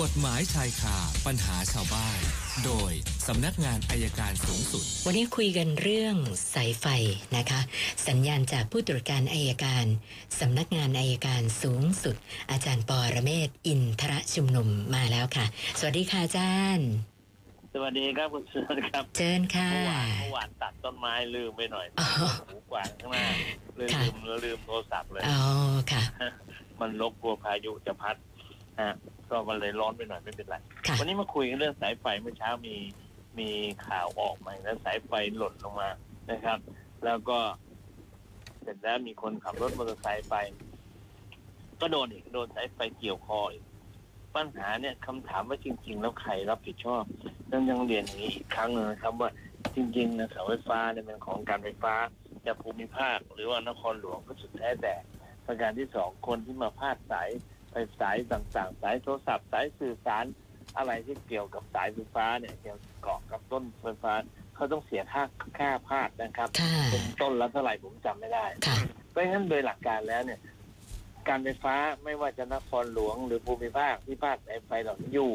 กฎหมายชายคาปัญหาชาวบ้าน โดยสำนักงานอายการสูงสุด วันนี้คุยกันเรื่องสายไฟนะคะ สัญญาณจากผู้ตรวจการอายการสำนักงานอายการสูงสุด อาจารย์ปอระเมศวร์อินทรชุมนุมมาแล้วค่ะ สวัสดีค่ะอาจารย์ สวัสดีครับคุณเสือครับเชิญค่ะเมื่อวานเมื่อวานตัดต้นไม้ลืมไปหน่อยอ๋อหูกวางข้างหน้าลืมค่ะลืมแล้วลืมโทรศัพท์เลยอ๋อค่ะ มันลบกลัวพายุจะพัดฮะ ก็มันเลยร้อนไปหน่อยไม่เป็นไร ค่ะ วันนี้มาคุยกันเรื่องสายไฟเมื่อเช้ามีมีข่าวออกมาแล้วสายไฟหล่นลงมานะครับ แล้วก็ เสร็จแล้วมีคนขับรถมอเตอร์ไซค์ไป ก็โดนอีกโดนสายไฟเกี่ยวคออีกปัญหาเนี่ยคำถามว่าจริง ๆ แล้วใครรับผิดชอบต้องยังเรียนอย่างนี้อีกครั้งหนึงนะครับว่าจริงๆนะเสาไฟฟ้าเนี่ยเป็นของการไฟฟ้าจากภูมิภาคหรือว่านครหลวงก็สุดแท้แต่ประการที่สองคนที่มาพาดสาย ไฟสายต่างๆ สายโทรศัพท์ สายสื่อสารอะไรที่เกี่ยวกับสายไฟฟ้าเนี่ยเกี่ยวเกาะกับต้นไฟฟ้าเขาต้องเสียค่าค่าพาดนะครับค่ะเป็นต้นละเท่าไหร่ผมจำไม่ได้ค่ะเพราะฉะนั้นโดยหลักการแล้วเนี่ย การไฟฟ้าไม่ว่าจะนครหลวงหรือภูมิภาคที่พาดสายไฟเหล่านี้อยู่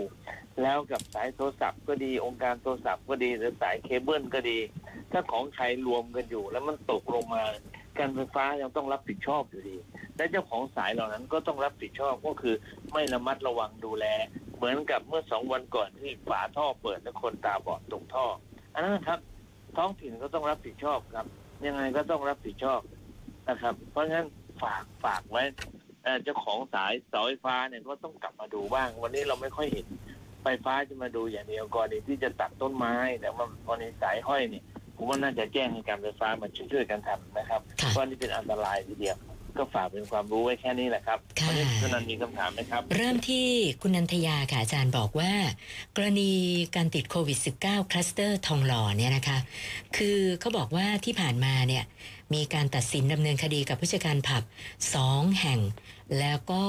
แล้วกับสายโทรศัพท์ก็ดีองค์การโทรศัพท์ก็ดีหรือสายเคเบิลก็ดี ถ้าของใครรวมกันอยู่ แล้วมันตกลงมาการไฟฟ้ายังต้องรับผิดชอบอยู่ดี และเจ้าของสายเหล่านั้นก็ต้องรับผิดชอบก็คือไม่ระมัดระวังดูแล เหมือนกับเมื่อสองวันก่อนที่ฝาท่อเปิดแล้วคนตาบอดตกท่อ อันนั้นนะครับ ท้องถิ่นก็ต้องรับผิดชอบครับ ยังไงก็ต้องรับผิดชอบนะครับ เพราะงั้นฝากฝากไว้เอ่อเจ้าของสายเสาไฟฟ้าเนี่ยก็ต้องกลับมาดูบ้าง วันนี้เราไม่ค่อยเห็นไฟฟ้าจะมาดูอย่างเดียวก่อนดีที่จะตัดต้นไม้ แต่ว่าตอนนี้สายห้อยเนี่ยผมว่าน่าจะแจ้งให้การไฟฟ้ามาช่วยๆกันทำนะครับค่ะเพราะนี่เป็นอันตรายทีเดียว ก็ฝากเป็นความรู้ไว้แค่นี้แหละครับค่ะ วันนี้คุณนันมีคำถามไหมครับ เริ่มที่คุณนันทยาค่ะอาจารย์บอกว่า กรณีการติดโควิด -19 คลัสเตอร์ทองหล่อเนี่ยนะคะ คือเขาบอกว่าที่ผ่านมาเนี่ยมีการตัดสินดำเนินคดีกับผู้จัดการผับสองแห่ง แล้วก็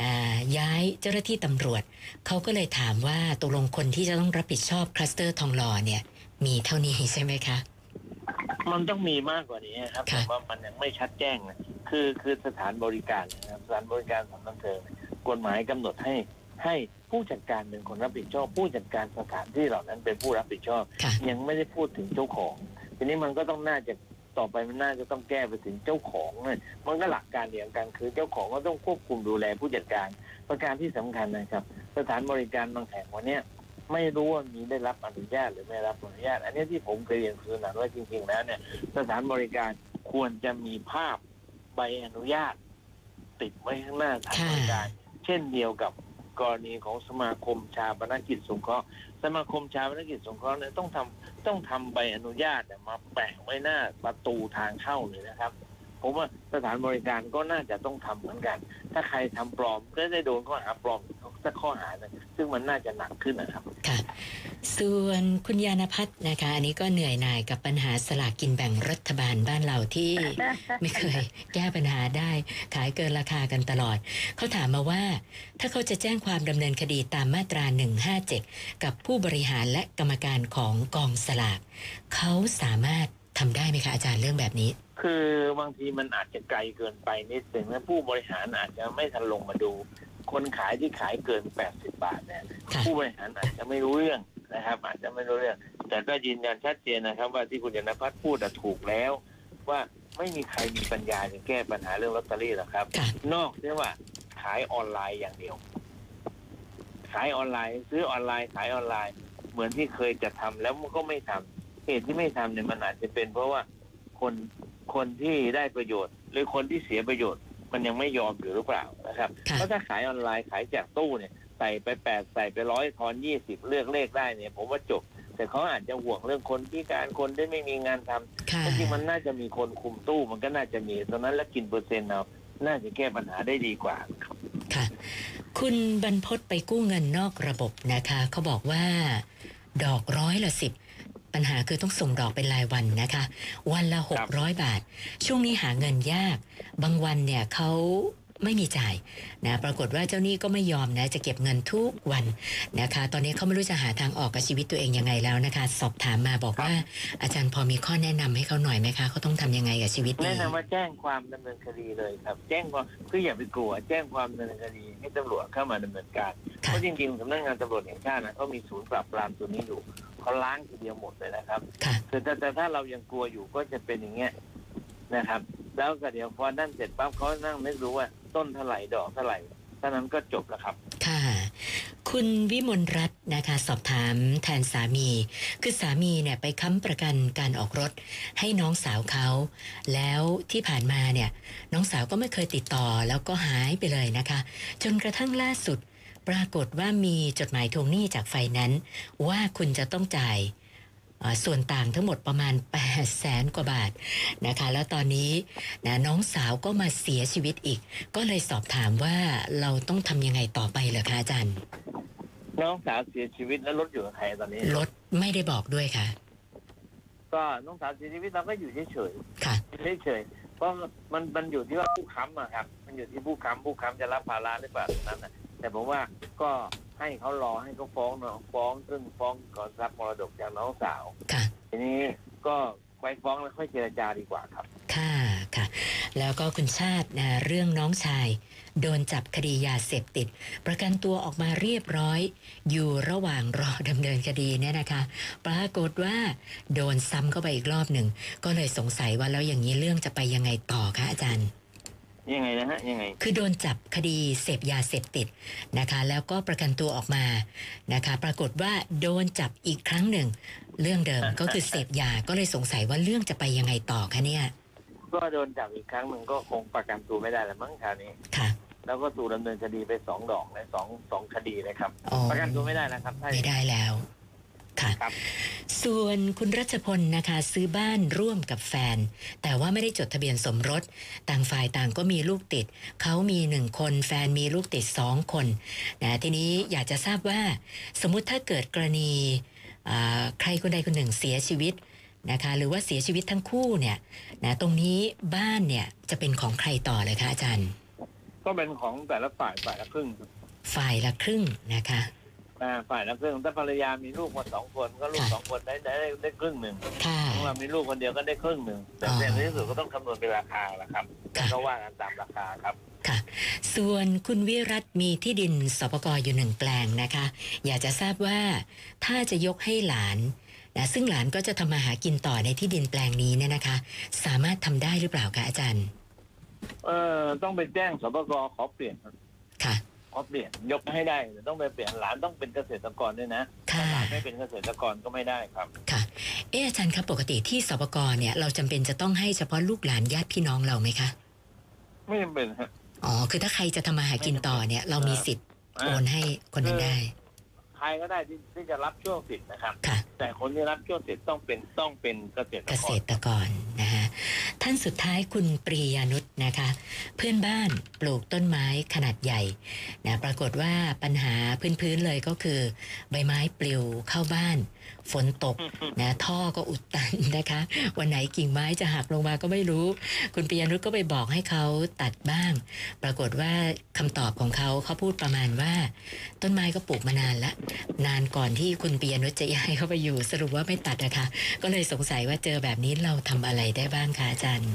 อ่าย้ายเจ้าหน้าที่ตำรวจ เขาก็เลยถามว่าตกลงคนที่จะต้องรับผิดชอบคลัสเตอร์ทองหล่อเนี่ยมีเท่านี้ใช่ไหมคะ มันต้องมีมากกว่านี้ครับค่ะ แต่ว่ามันยังไม่ชัดแจ้งนะ คือคือสถานบริการนะครับสถานบริการสถานบันเทิงเนี่ยกฎหมายกำหนดให้ให้ผู้จัดการเป็นคนรับผิดชอบ ผู้จัดการสถานที่เหล่านั้นเป็นผู้รับผิดชอบค่ะยังไม่ได้พูดถึงเจ้าของ ทีนี้มันก็ต้องน่าจะต่อไปมันน่าจะต้องแก้ไปถึงเจ้าของเนี่ยมันก็หลักการเดียวกันคือเจ้าของก็ต้องควบคุมดูแลผู้จัดการ ประการที่สำคัญนะครับ สถานบริการบางแห่งวันเนี้ยไม่รู้ว่ามีได้รับอนุญาตหรือไม่รับอนุญาต อันนี้ที่ผมเคยเรียนคือนะว่าจริงๆแล้วเนี่ยสถานบริการควรจะมีภาพ ใบอนุญาต ติดไว้ข้างหน้าสถานบริการ เช่นเดียวกับกรณีของสมาคมชาปนกิจสงเคราะห์สมาคมชาปนกิจสงเคราะห์เนี่ยต้องทำต้องทำใบอนุญาตเนี่ยมาแปะไว้หน้าประตูทางเข้าเลยนะครับผมว่าสถานบริการก็น่าจะต้องทำเหมือนกัน ถ้าใครทำปลอมก็ได้โดนข้อหาปลอมสักข้อหาหนึงซึ่งมันน่าจะหนักขึ้นนะครับ ค่ะ ส่วนคุณยานพัฒน์นะคะ อันนี้ก็เหนื่อยหน่ายกับปัญหาสลากกินแบ่งรัฐบาลบ้านเราที่ไม่เคยแก้ปัญหาได้ ขายเกินราคากันตลอด เขาถามมาว่า ถ้าเขาจะแจ้งความดำเนินคดีตามมาตรา 157 กับผู้บริหารและกรรมการของกองสลากเขาสามารถทำได้ไหมคะอาจารย์เรื่องแบบนี้ คือบางทีมันอาจจะไกลเกินไปนิดนึงและผู้บริหารอาจจะไม่ทันลงมาดู คนขายที่ขายเกิน 80 บาทเนี่ยค่ะผู้บริหารอาจจะไม่รู้เรื่อง นะครับ อาจจะไม่รู้เรื่องแต่ก็ยืนยันชัดเจนนะครับ ว่าที่คุณยานพัฒน์พูดอะถูกแล้ว ว่าไม่มีใครมีปัญญาจะแก้ปัญหาเรื่องลอตเตอรี่หรอกครับค่ะนอกจากว่าขายออนไลน์อย่างเดียว ขายออนไลน์ ซื้อออนไลน์ขายออนไลน์ เหมือนที่เคยจะทำแล้วมันก็ไม่ทำเหตุที่ไม่ทำเนี่ยมันอาจจะเป็น เพราะว่าคนคนที่ได้ประโยชน์ หรือคนที่เสียประโยชน์ มันยังไม่ยอมอยู่หรือเปล่านะครับค่ะเพราะถ้าขายออนไลน์ขายจากตู้เนี่ย ใส่ไปแปดใส่ไปร้อยทอนยี่สิบเลือกเลขได้เนี่ย ผมว่าจบ แต่เขาอาจจะห่วงเรื่องคนพิการคนที่ไม่มีงานทำค่ะจริงๆมันน่าจะมีคนคุมตู้มันก็น่าจะมีตอนนั้นแล้วกินเปอร์เซ็นต์เอาน่าจะแก้ปัญหาได้ดีกว่าค่ะ คุณบรรพศไปกู้เงินนอกระบบนะคะเขาบอกว่า ดอกร้อยละสิบปัญหาคือต้องส่งดอกเป็นรายวันนะคะ วันละหคกรับร้อยบาท ช่วงนี้หาเงินยาก บางวันเนี่ยเขา ไม่มีจ่ายนะปรากฏว่าเจ้าหนี้ก็ไม่ยอมนะจะเก็บเงินทุกวันนะคะ ตอนนี้เขาไม่รู้จะหาทางออกกับชีวิตตัวเองยังไงแล้วนะคะ สอบถามมาบอกว่า อาจารย์พอมีข้อแนะนำให้เขาหน่อยไหมคะเขาต้องทำยังไงกับชีวิตแนะนี้นำว่าแจ้งความดำเนินคดีเลยครับ แจ้งความคืออย่าไปกลัว แจ้งความดำเนินคดีให้ตำรวจเข้ามาดำเนินการเพค่ะราะจริงๆสำนักงานตำรวจแห่งชาตินะเขามีศูนย์ปราบปรามตัวนี้อยู่เขาล้างทีเดียวหมดเลยนะครับค่ะแต่แต่แต่ถ้าเรายังกลัวอยู่ก็จะเป็นอย่างเงี้ยนะครับ แล้วก็เดี๋ยวพอนั่นเสร็จปั๊บเขานั่งนึกดูว่า ต้นเท่าไหร่ดอกเท่าไหร่เท่านั้นก็จบแล้วครับ ค่ะ คุณวิมลรัตน์นะคะ สอบถามแทนสามี คือสามีเนี่ยไปค้ำประกันการออกรถ ให้น้องสาวเขา แล้วที่ผ่านมาเนี่ย น้องสาวก็ไม่เคยติดต่อแล้วก็หายไปเลยนะคะ จนกระทั่งล่าสุด ปรากฏว่ามีจดหมายทวงหนี้จากไฟนั้น ว่าคุณจะต้องจ่าย ส่วนต่างทั้งหมดประมาณ8แสนกว่าบาทนะคะ แล้วตอนนี้นะน้องสาวก็มาเสียชีวิตอีก ก็เลยสอบถามว่าเราต้องทำยังไงต่อไปเหรอคะอาจารย์ น้องสาวเสียชีวิตแล้วรถอยู่กับใครตอนนี้ รถไม่ได้บอกด้วยค่ะ ก็น้องสาวเสียชีวิตเราก็อยู่เฉยค่ะๆเฉยๆเพราะมันมันอยู่ที่ว่าผู้ค้ำอะครับ มันอยู่ที่ผู้ค้ำผู้ค้ำจะรับภาระหรือเปล่าตรงนั้นนะแต่ผมว่าก็ ให้เขารอให้เขาฟ้องเนาะฟ้อง ซึ่งฟ้องก่อนรับมรดกจากน้องสาว ค่ะ ทีนี้ก็ไปฟ้องแล้วค่อยเจรจาดีกว่าครับ ค่ะค่ะ แล้วก็คุณชาตินะเรื่องน้องชาย โดนจับคดียาเสพติด ประกันตัวออกมาเรียบร้อย อยู่ระหว่างรอดำเนินคดีเนี่ยนะคะ ปรากฏว่า โดนซ้ำเข้าไปอีกรอบหนึ่ง ก็เลยสงสัยว่าแล้วอย่างนี้เรื่องจะไปยังไงต่อคะอาจารย์ ยังไงนะฮะยังไง คือโดนจับคดีเสพยาเสพติดนะคะ แล้วก็ประกันตัวออกมานะคะ ปรากฏว่าโดนจับอีกครั้งหนึ่ง เรื่องเดิมก็คือเสพยาก็เลยสงสัยว่าเรื่องจะไปยังไงต่อคะเนี่ย ก็โดนจับอีกครั้งหนึ่งก็คงประกันตัวไม่ได้แล้วมั้งคราวนี้ค่ะ แล้วก็ถูกดำเนินคดีไปสองดอกเลยสองสองคดีเลยครับอ๋อประกันตัวไม่ได้นะครับถ้าไม่ได้แล้ว ค่ะครับส่วนคุณรัชพลนะคะ ซื้อบ้านร่วมกับแฟน แต่ว่าไม่ได้จดทะเบียนสมรส ต่างฝ่ายต่างก็มีลูกติด เขามีหนึ่งคน แฟนมีลูกติดสองคนนะทีนี้อยากจะทราบว่า สมมุติถ้าเกิดกรณีอ่าใครคนใดคนหนึ่งเสียชีวิตนะคะหรือว่าเสียชีวิตทั้งคู่เนี่ยนะตรงนี้บ้านเนี่ยจะเป็นของใครต่อเลยคะอาจารย์ ก็เป็นของแต่ละฝ่ายฝ่ายละครึ่ง ฝ่ายละครึ่งนะคะ อ่าฝ่ายละครึ่งถ้าภรรยามีลูกมาสองคนก็ลูกค่ะสองคนได้ได้ได้ได้ครึ่งหนึ่งค่ะ ของเรามีลูกคนเดียวก็ได้ครึ่งหนึ่งแต่อ๋อในที่สุดก็ต้องคำนวณเป็นราคาแหละครับค่ะก็ว่ากันตามราคาครับ ค่ะ ส่วนคุณวิรัตมีที่ดินสปกรอยู่หนึ่งแปลงนะคะ อยากจะทราบว่าถ้าจะยกให้หลานนะซึ่งหลานก็จะทำมาหากินต่อในที่ดินแปลงนี้เนี่ยนะคะ สามารถทำได้หรือเปล่าคะอาจารย์ เออต้องไปแจ้งสปกขอเปลี่ยน ค่ะขอเปลี่ยนยกให้ได้แต่ต้องไปเปลี่ยนหลานต้องเป็นเกษตรกรด้วยนะค่ะถ้าหลานไม่เป็นเกษตรกรก็ไม่ได้ครับ ค่ะ เอออาจารย์ครับปกติที่สปกรเนี่ยเราจำเป็นจะต้องให้เฉพาะลูกหลานญาติพี่น้องเราไหมคะ ไม่จำเป็นครับอ๋อ คือถ้าใครจะทำมาหากินต่อเนี่ย เรามีสิทธิ์โอนให้คนนั้นได้ ใครก็ได้ที่ที่จะรับช่วงสิทธิ์นะครับ ค่ะ แต่คนที่รับช่วงสิทธิ์ต้องเป็นต้องเป็นเกษตรเกกษรตรกรนะคะ ท่านสุดท้ายคุณปรียานุษนะคะ เพื่อนบ้านปลูกต้นไม้ขนาดใหญ่นะปรากฏว่าปัญหาพื้นๆเลยก็คือ ใบไม้ปลิวเข้าบ้าน ฝนตกนะท่อก็อุดตันนะคะ วันไหนกิ่งไม้จะหักลงมาก็ไม่รู้ คุณปรียานุษก็ไปบอกให้เขาตัดบ้าง ปรากฏว่าคำตอบของเขาเขาพูดประมาณว่า ต้นไม้ก็ปลูกมานานละ นานก่อนที่คุณปียนุชจะย้ายเข้าไปอยู่สรุปว่าไม่ตัดนะคะ ก็เลยสงสัยว่าเจอแบบนี้เราทำอะไรได้บ้างคะอาจารย์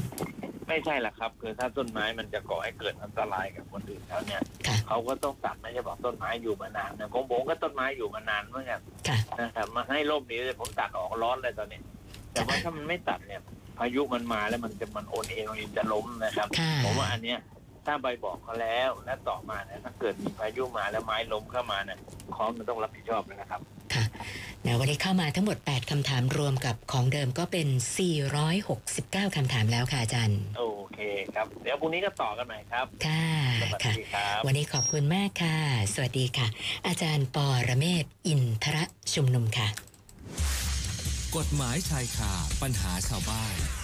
ไม่ใช่หรอกครับ คือถ้าต้นไม้มันจะก่อให้เกิดอันตรายกับคนอื่นแล้วเนี่ยค่ะ เขาก็ต้องตัดไม่ใช่บอกต้นไม้อยู่มานานนะของผมก็ต้นไม้อยู่มานานเหมือนกันค่ะ นะครับมาให้ร่มนี้เลยผมตัดออกร้อนเลยตอนนี้ แต่ว่าถ้ามันไม่ตัดเนี่ย พายุมันมาแล้วมันจะมันโอนเองโอนเองจะล้มนะครับ ค่ะ ผมว่าอันเนี้ยถ้าใบบอกเขาแล้วและต่อมาเนี่ยถ้าเกิดมีพายุมาแล้วไม้ล้มเข้ามาเนี่ยเขามันต้องรับผิดชอบเลยนะครับค่ะ นะวันนี้เข้ามาทั้งหมด 8 คำถามรวมกับของเดิมก็เป็น 469 คำถามแล้วค่ะอาจารย์ โอเคครับ เดี๋ยวพรุ่งนี้ก็ต่อกันใหม่ครับ ค่ะสวัสค่ะดีครับวันนี้ขอบคุณมากค่ะ สวัสดีค่ะ อาจารย์ปอระเมศวร์อินทระชุมนุมค่ะ กฎหมายชายคาปัญหาชาวบ้าน